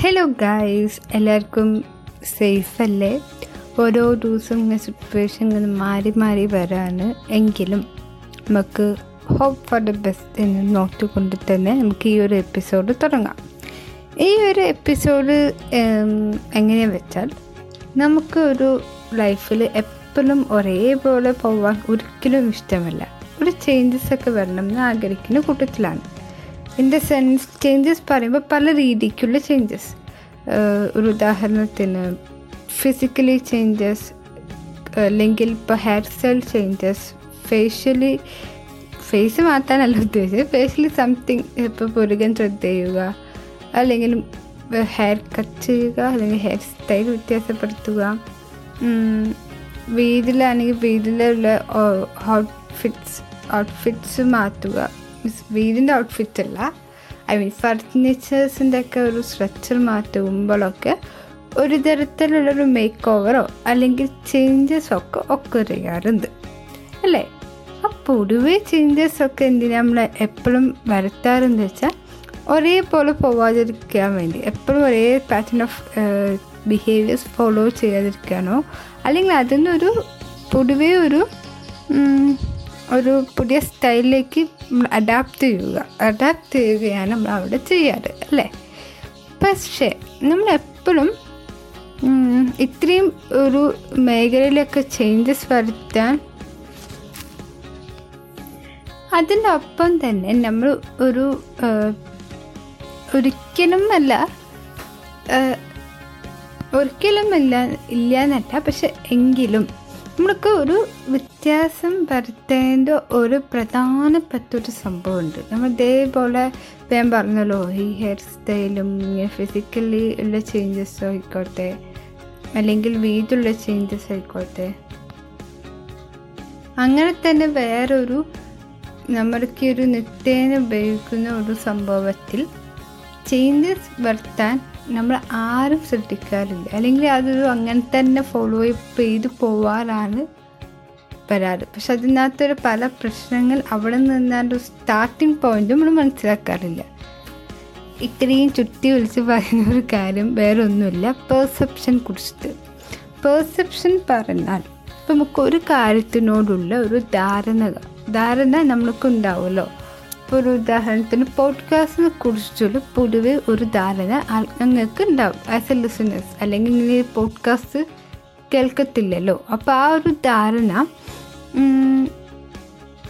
Hello guys എല്ലാവർക്കും safe അല്ലേ? ഓരോ ദിവസവും ഇങ്ങനെ സിറ്റുവേഷൻ ഇങ്ങനെ മാറി മാറി വരാണ്. എങ്കിലും നമുക്ക് ഹോപ്പ് ഫോർ ദ ബെസ്റ്റ് എന്ന് നോക്കിക്കൊണ്ട് തന്നെ നമുക്ക് ഈ ഒരു എപ്പിസോഡ് തുടങ്ങാം. ഈ ഒരു എപ്പിസോഡ് എങ്ങനെയാ വെച്ചാൽ നമുക്ക് ഒരു ലൈഫിൽ എപ്പോഴും ഒരേപോലെ പോവാൻ ഒരിക്കലും ഇഷ്ടമല്ല. ഒരു ചേഞ്ചസ് ഒക്കെ വരണം എന്ന് ആഗ്രഹിക്കുന്ന കൂട്ടത്തിലാണ്. ഇൻ ദ സെൻസ് ചേഞ്ചസ് പറയുമ്പോൾ പല രീതിക്കുള്ള ചേഞ്ചസ് ഒരു ഉദാഹരണത്തിന് ഫിസിക്കലി ചേഞ്ചസ് അല്ലെങ്കിൽ ഇപ്പോൾ hair style changes facially face മാറ്റാനല്ല ഉദ്ദേശിച്ചത്. ഫേഷ്യലി സംതിങ് ഇപ്പോൾ പുരുകൻ ശ്രദ്ധ ചെയ്യുക അല്ലെങ്കിൽ ഹെയർ കട്ട് ചെയ്യുക അല്ലെങ്കിൽ ഹെയർ സ്റ്റൈൽ വ്യത്യാസപ്പെടുത്തുക. വീട്ടിലാണെങ്കിൽ വീട്ടിലുള്ള ഔട്ട്ഫിറ്റ്സ് ഔട്ട്ഫിറ്റ്സ് മാറ്റുക. മീൻസ് വീടിന്റെ ഔട്ട്ഫിറ്റ് അല്ല. ഐ മീൻ ഫർണിച്ചേഴ്സിന്റെ ഒക്കെ ഒരു സ്ട്രക്ചർ മാറ്റുമ്പോഴൊക്കെ ഒരു തരത്തിലുള്ളൊരു മേക്ക് ഓവറോ അല്ലെങ്കിൽ ചേഞ്ചസ് ഒക്കെ ഒക്കെ ചെയ്യാറുണ്ട്. അല്ലേ? ആ പൊതുവെ ചേഞ്ചസ് ഒക്കെ എന്തിനാ നമ്മൾ എപ്പോഴും വരുത്താറെന്ന് വെച്ചാൽ ഒരേപോലെ പോവാതിരിക്കാൻ വേണ്ടി എപ്പോഴും ഒരേ പാറ്റേൺ ഓഫ് ബിഹേവിയേഴ്സ് ഫോളോ ചെയ്യാതിരിക്കാനോ അല്ലെങ്കിൽ അതിനൊരു പൊതുവേ ഒരു ഒരു പുതിയ സ്റ്റൈലിലേക്ക് അഡാപ്റ്റ് ചെയ്യുക. അഡാപ്റ്റ് ചെയ്യുകയാണ് നമ്മൾ അവിടെ ചെയ്യാറ് അല്ലേ? പക്ഷേ നമ്മൾ എപ്പോഴും ഇത്രയും ഒരു മേഖലയിലൊക്കെ ചേഞ്ചസ് വരുത്താൻ അതിന്റെ ഒപ്പം തന്നെ നമ്മൾ ഒരു ഒരിക്കലും അല്ല ഒരിക്കലും ഇല്ല ഇല്ല എന്നല്ല പക്ഷെ എങ്കിലും നമ്മൾക്ക് ഒരു വ്യത്യാസം വരുത്തേണ്ട ഒരു പ്രധാനപ്പെട്ട ഒരു സംഭവമുണ്ട്. നമ്മൾ ഇതേപോലെ ഞാൻ പറഞ്ഞല്ലോ ഈ ഹെയർ സ്റ്റൈലും ഫിസിക്കലി ഉള്ള ചേഞ്ചസ് ആയിക്കോട്ടെ അല്ലെങ്കിൽ വീട്ടിലുള്ള ചേഞ്ചസ് ആയിക്കോട്ടെ. അങ്ങനെ തന്നെ വേറൊരു നമ്മൾക്ക് ഒരു നിത്യേന ഉപയോഗിക്കുന്ന ഒരു സംഭവത്തിൽ ചേഞ്ചസ് വരുത്താൻ നമ്മൾ ആരും ശ്രദ്ധിക്കാറില്ല. അല്ലെങ്കിൽ അതൊരു അങ്ങനെ തന്നെ ഫോളോ ചെയ്ത് പോവാറാണ് വരാറ് പക്ഷെ അതിനകത്തൊരു പല പ്രശ്നങ്ങൾ അവിടെ നിന്നൊരു സ്റ്റാർട്ടിങ് പോയിന്റ് നമ്മൾ മനസ്സിലാക്കാറില്ല. ഇത്രയും ചുറ്റി വിളിച്ച് പറയുന്ന ഒരു കാര്യം വേറെ ഒന്നുമില്ല പെർസെപ്ഷൻ കുറിച്ചിട്ട്. പെർസെപ്ഷൻ പറഞ്ഞാൽ ഇപ്പം നമുക്ക് ഒരു കാര്യത്തിനോടുള്ള ഒരു ധാരണ. ധാരണ നമ്മൾക്ക് ഉണ്ടാവുമല്ലോ. ഇപ്പോൾ ഒരു ഉദാഹരണത്തിന് പോഡ്കാസ്റ്റിനെ കുറിച്ചുള്ള പൊതുവെ ഒരു ധാരണ ഞങ്ങൾക്ക് ഉണ്ടാവും ആസ് എ ലിസണേഴ്സ് അല്ലെങ്കിൽ ഇങ്ങനെ പോഡ്കാസ്റ്റ് കേൾക്കത്തില്ലല്ലോ. അപ്പോൾ ആ ഒരു ധാരണ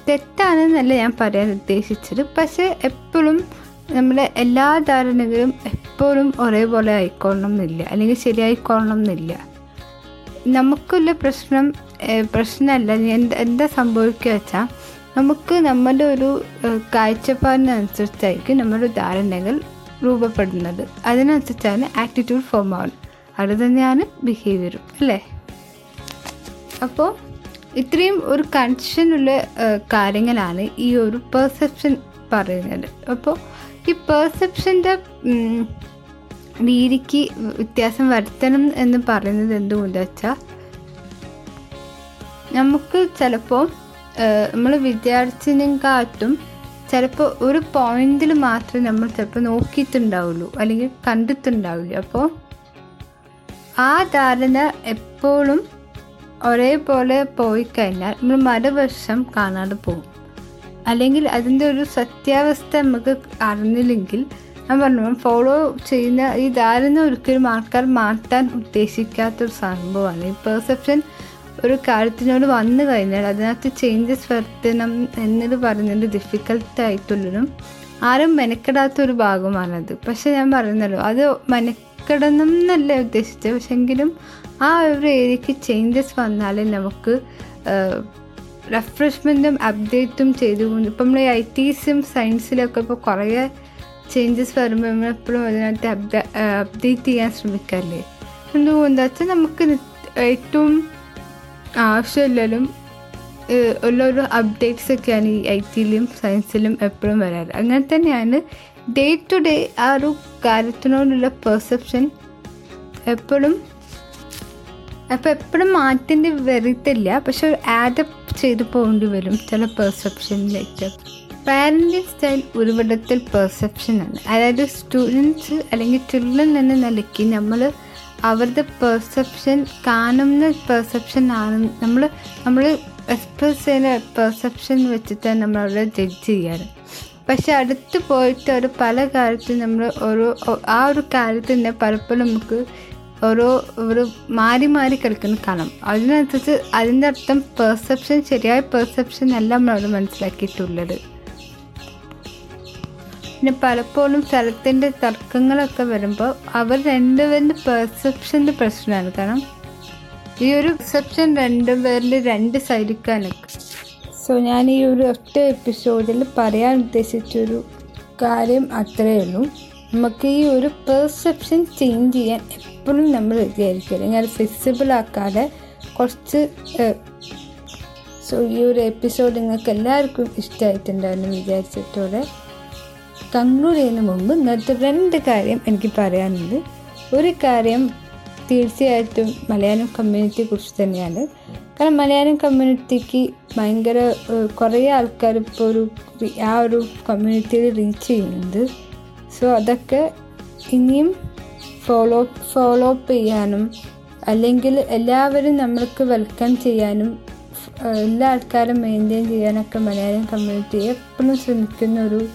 തെറ്റാണെന്നല്ല ഞാൻ പറയാൻ ഉദ്ദേശിച്ചത്. പക്ഷേ എപ്പോഴും നമ്മുടെ എല്ലാ ധാരണകളും എപ്പോഴും ഒരേപോലെ ആയിക്കൊള്ളണം എന്നില്ല അല്ലെങ്കിൽ ശരിയായിക്കൊള്ളണം എന്നില്ല നമുക്കുള്ള പ്രശ്നം പ്രശ്നമല്ല. എന്താ സംഭവിക്കുക വെച്ചാൽ നമുക്ക് നമ്മുടെ ഒരു കാഴ്ചപ്പാടിനനുസരിച്ചായിരിക്കും നമ്മുടെ ധാരണകൾ രൂപപ്പെടുന്നത്. അതിനനുസരിച്ചാണ് ആറ്റിറ്റ്യൂഡ് ഫോം ആവുന്നത്. അത് തന്നെയാണ് ബിഹേവിയറും അല്ലേ? അപ്പോൾ ഇത്രയും ഒരു കൺഷനുള്ള കാര്യങ്ങളാണ് ഈ ഒരു പെർസെപ്ഷൻ പറയുന്നത്. അപ്പോൾ ഈ പെർസെപ്ഷന്റെ രീതിക്ക് വ്യത്യാസം വരുത്തണം എന്ന് പറയുന്നത് എന്തുകൊണ്ടെന്ന് വെച്ചാൽ നമുക്ക് ചിലപ്പോൾ നമ്മൾ വിചാരിച്ചതിനെക്കാട്ടും ചിലപ്പോൾ ഒരു പോയിന്റിൽ മാത്രമേ നമ്മൾ ചിലപ്പോൾ നോക്കിയിട്ടുണ്ടാവുള്ളൂ അല്ലെങ്കിൽ കണ്ടിട്ടുണ്ടാവില്ല. അപ്പോൾ ആ ധാരണ എപ്പോഴും ഒരേപോലെ പോയി കഴിഞ്ഞാൽ നമ്മൾ മറുവശം കാണാതെ പോകും. അല്ലെങ്കിൽ അതിന്റെ ഒരു സത്യാവസ്ഥ നമുക്ക് അറിഞ്ഞില്ലെങ്കിൽ ഞാൻ പറഞ്ഞു ഫോളോ ചെയ്യുന്ന ഈ ധാരണ ഒരിക്കലും ആൾക്കാർ മാറ്റാൻ ഉദ്ദേശിക്കാത്തൊരു സംഭവമാണ്. ഈ പെർസെപ്ഷൻ ഒരു കാര്യത്തിനോട് വന്നു കഴിഞ്ഞാൽ അതിനകത്ത് ചേഞ്ചസ് വരുത്തണം എന്നത് പറയുന്നത് ഡിഫിക്കൽട്ട് ആയിട്ടുള്ളതും ആരും മെനക്കെടാത്തൊരു ഭാഗമാണത്. പക്ഷെ ഞാൻ പറയുന്നല്ലോ അത് മെനക്കെടണം എന്നല്ല ഉദ്ദേശിച്ചത്. പക്ഷെ എങ്കിലും ആ ഒരു ഏരിയക്ക് ചേഞ്ചസ് വന്നാലേ നമുക്ക് റെഫ്രഷ്മെന്റും അപ്ഡേറ്റും ചെയ്തുകൊണ്ട് ഇപ്പം നമ്മൾ ഐ ടീസും സയൻസിലൊക്കെ ഇപ്പോൾ കുറേ ചേഞ്ചസ് വരുമ്പോൾ നമ്മൾ എപ്പോഴും അതിനകത്ത് അപ്ഡേ അപ്ഡേറ്റ് ചെയ്യാൻ ശ്രമിക്കാറില്ലേ എന്തുകൊണ്ടാച്ചാൽ നമുക്ക് ഏറ്റവും ആവശ്യമില്ലാലും ഓരോ അപ്ഡേറ്റ്സ് ഒക്കെയാണ് ഈ ഐ ടിയിലും സയൻസിലും എപ്പോഴും വരാറ്. അങ്ങനെ തന്നെയാണ് ഡേ ടു ഡേ ആ ഒരു കാര്യത്തിനോടുള്ള പെർസെപ്ഷൻ എപ്പോഴും അപ്പോൾ എപ്പോഴും മാറ്റേണ്ടി വരത്തില്ല പക്ഷെ ഒരു ആഡപ്പ് ചെയ്ത് പോകേണ്ടി വരും ചില പെർസെപ്ഷനിലേക്ക് പാരന്റിങ് സ്റ്റൈൽ ഉരുവിടത്തിൽ പെർസെപ്ഷനാണ് അതായത് സ്റ്റുഡൻസ് അല്ലെങ്കിൽ ചിൽഡ്രൻ എന്ന നിലയ്ക്ക് നമ്മൾ അവരുടെ പെർസെപ്ഷൻ കാണുന്ന പെർസെപ്ഷൻ ആണ്. നമ്മൾ നമ്മൾ എക്സ്പ്രസ് ചെയ്യുന്ന പെർസെപ്ഷൻ വെച്ചിട്ടാണ് നമ്മൾ അവരെ ജഡ്ജ് ചെയ്യാറ് പക്ഷെ അടുത്ത് പോയിട്ട് ഒരു പല കാര്യത്തിൽ നമ്മൾ ഓരോ ആ ഒരു കാര്യത്തിൽ തന്നെ പലപ്പോഴും നമുക്ക് ഓരോ ഒരു മാറി മാറി കളിക്കുന്ന കാണാം. അതിനനുസരിച്ച് അതിന്റെ അർത്ഥം പെർസെപ്ഷൻ ശരിയായ പെർസെപ്ഷൻ അല്ല നമ്മളവിടെ മനസ്സിലാക്കിയിട്ടുള്ളത്. പിന്നെ പലപ്പോഴും സ്ഥലത്തിന്റെ തർക്കങ്ങളൊക്കെ വരുമ്പോൾ അവർ രണ്ടുപേരുടെ പെർസെപ്ഷന്റെ പ്രശ്നമാണ്. കാരണം ഈ ഒരു പെർസെപ്ഷൻ രണ്ടുപേരുടെ രണ്ട് സൈഡിക്കാനൊക്കെ സോ ഞാൻ ഈ ഒരു ഒറ്റ എപ്പിസോഡിൽ പറയാൻ ഉദ്ദേശിച്ചൊരു കാര്യം അത്രയേ ഉള്ളൂ. നമുക്ക് ഈ ഒരു പെർസെപ്ഷൻ ചേഞ്ച് ചെയ്യാൻ എപ്പോഴും നമ്മൾ വിചാരിക്കില്ല ഞാൻ ഫ്ലെക്സിബിൾ ആക്കാതെ കുറച്ച് സോ ഈ ഒരു എപ്പിസോഡ് നിങ്ങൾക്ക് എല്ലാവർക്കും ഇഷ്ടമായിട്ടുണ്ടാവുമെന്ന് വിചാരിച്ചിട്ടോടെ കൺക്ലൂഡ് ചെയ്യുന്ന മുമ്പ് ഇന്നത്തെ രണ്ട് കാര്യം എനിക്ക് പറയാനുണ്ട്. ഒരു കാര്യം തീർച്ചയായിട്ടും മലയാളം കമ്മ്യൂണിറ്റിയെ കുറിച്ച് തന്നെയാണ്. കാരണം മലയാളം കമ്മ്യൂണിറ്റിക്ക് ഭയങ്കര കുറേ ആൾക്കാർ ഇപ്പോൾ ഒരു ആ ഒരു കമ്മ്യൂണിറ്റിയിൽ റീച്ച് ചെയ്യുന്നുണ്ട്. സോ അതൊക്കെ ഇനിയും ഫോളോ ഫോളോ അപ്പ് ചെയ്യാനും അല്ലെങ്കിൽ എല്ലാവരും നമ്മൾക്ക് വെൽക്കം ചെയ്യാനും എല്ലാ ആൾക്കാരും മെയിന്റെയിൻ ചെയ്യാനൊക്കെ മലയാളം കമ്മ്യൂണിറ്റി എപ്പോഴും ശ്രമിക്കുന്ന ഒരു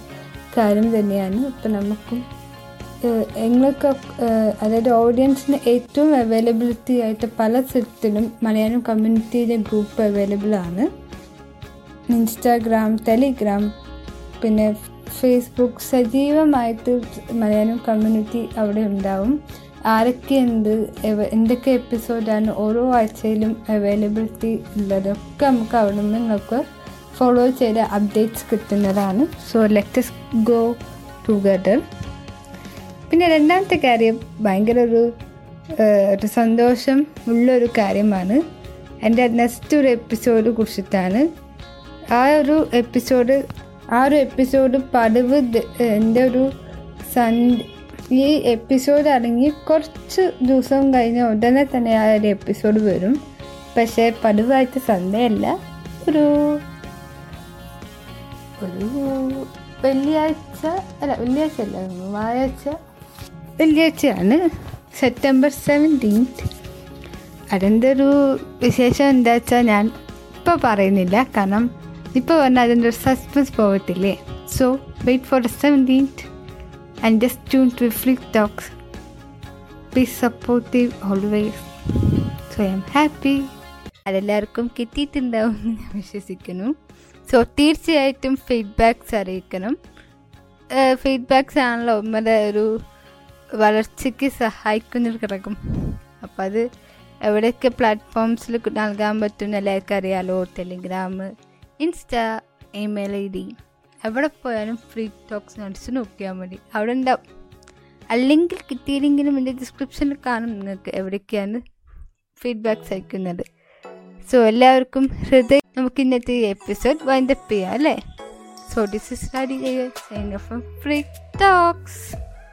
കാര്യം തന്നെയാണ്. ഇപ്പം നമുക്കും എങ്ങൾക്ക് അതായത് ഓഡിയൻസിന് ഏറ്റവും അവൈലബിലിറ്റി ആയിട്ട് പല സ്ഥലത്തിലും മലയാളം കമ്മ്യൂണിറ്റിയിലെ ഗ്രൂപ്പ് അവൈലബിൾ ആണ്. ഇൻസ്റ്റാഗ്രാം ടെലിഗ്രാം പിന്നെ ഫേസ്ബുക്ക് സജീവമായിട്ട് മലയാളം കമ്മ്യൂണിറ്റി അവിടെ ഉണ്ടാവും. ആരൊക്കെ എന്ത് എന്തൊക്കെ എപ്പിസോഡാണ് ഓരോ ആഴ്ചയിലും അവൈലബിലിറ്റി ഉള്ളതൊക്കെ നമുക്ക് അവിടെ നിന്ന് നിങ്ങൾക്ക് ഫോളോ ചെയ്ത അപ്ഡേറ്റ്സ് കിട്ടുന്നതാണ്. സോ ലെറ്റസ് ഗോ ടുഗദർ പിന്നെ രണ്ടാമത്തെ കാര്യം ഭയങ്കര ഒരു ഒരു സന്തോഷം ഉള്ളൊരു കാര്യമാണ്. എന്റെ നെക്സ്റ്റ് ഒരു എപ്പിസോഡ് കുറിച്ചിട്ടാണ്. ആ ഒരു എപ്പിസോഡ് ആ ഒരു എപ്പിസോഡ് പതിവ് എന്റെ ഒരു സൺ ഈ എപ്പിസോഡ് ഇറങ്ങി കുറച്ച് ദിവസം കഴിഞ്ഞ ഉടനെ തന്നെ ആ ഒരു എപ്പിസോഡ് വരും. പക്ഷേ പതിവായിട്ട് സൺഡേ അല്ല. ഒരു ഒരു വെള്ളിയാഴ്ച അല്ല വെള്ളിയാഴ്ച അല്ല വ്യാഴാഴ്ച വെള്ളിയാഴ്ചയാണ് സെപ്റ്റംബർ സെവന്റീൻത്ത് അതിന്റെ ഒരു വിശേഷം എന്താ വെച്ചാൽ ഞാൻ ഇപ്പോൾ പറയുന്നില്ല. കാരണം ഇപ്പോൾ പറഞ്ഞാൽ അതിന്റെ ഒരു suspense പോകത്തില്ലേ? So wait for the seventeenth and just tune to free talks please supportive always so I'm happy അതെല്ലാവർക്കും കിട്ടിയിട്ടുണ്ടാവും ഞാൻ വിശ്വസിക്കുന്നു. സോ തീർച്ചയായിട്ടും ഫീഡ്ബാക്ക്സ് അറിയിക്കണം. ഫീഡ്ബാക്ക്സ് ആണല്ലോ നമ്മുടെ ഒരു വളർച്ചയ്ക്ക് സഹായിക്കുന്നൊരു ഘടകം. അപ്പം അത് എവിടെയൊക്കെ പ്ലാറ്റ്ഫോംസിൽ നൽകാൻ പറ്റുന്ന എല്ലാവർക്കും അറിയാലോ. Telegram Insta email I D. എവിടെ പോയാലും ഫ്രീ ടോക്സ് അടിച്ച് നോക്കിയാൽ മതി. അവിടെ ഉണ്ടാവും. അല്ലെങ്കിൽ കിട്ടിയില്ലെങ്കിലും എന്റെ ഡിസ്ക്രിപ്ഷനിൽ കാണും നിങ്ങൾക്ക് എവിടേക്കാണ് ഫീഡ്ബാക്ക്സ് അയക്കുന്നത്. സോ എല്ലാവർക്കും ഹൃദയം നമുക്ക് ഇന്നത്തെ എപ്പിസോഡ് വൈൻഡപ്പ് ചെയ്യാം അല്ലേ? So this is free talks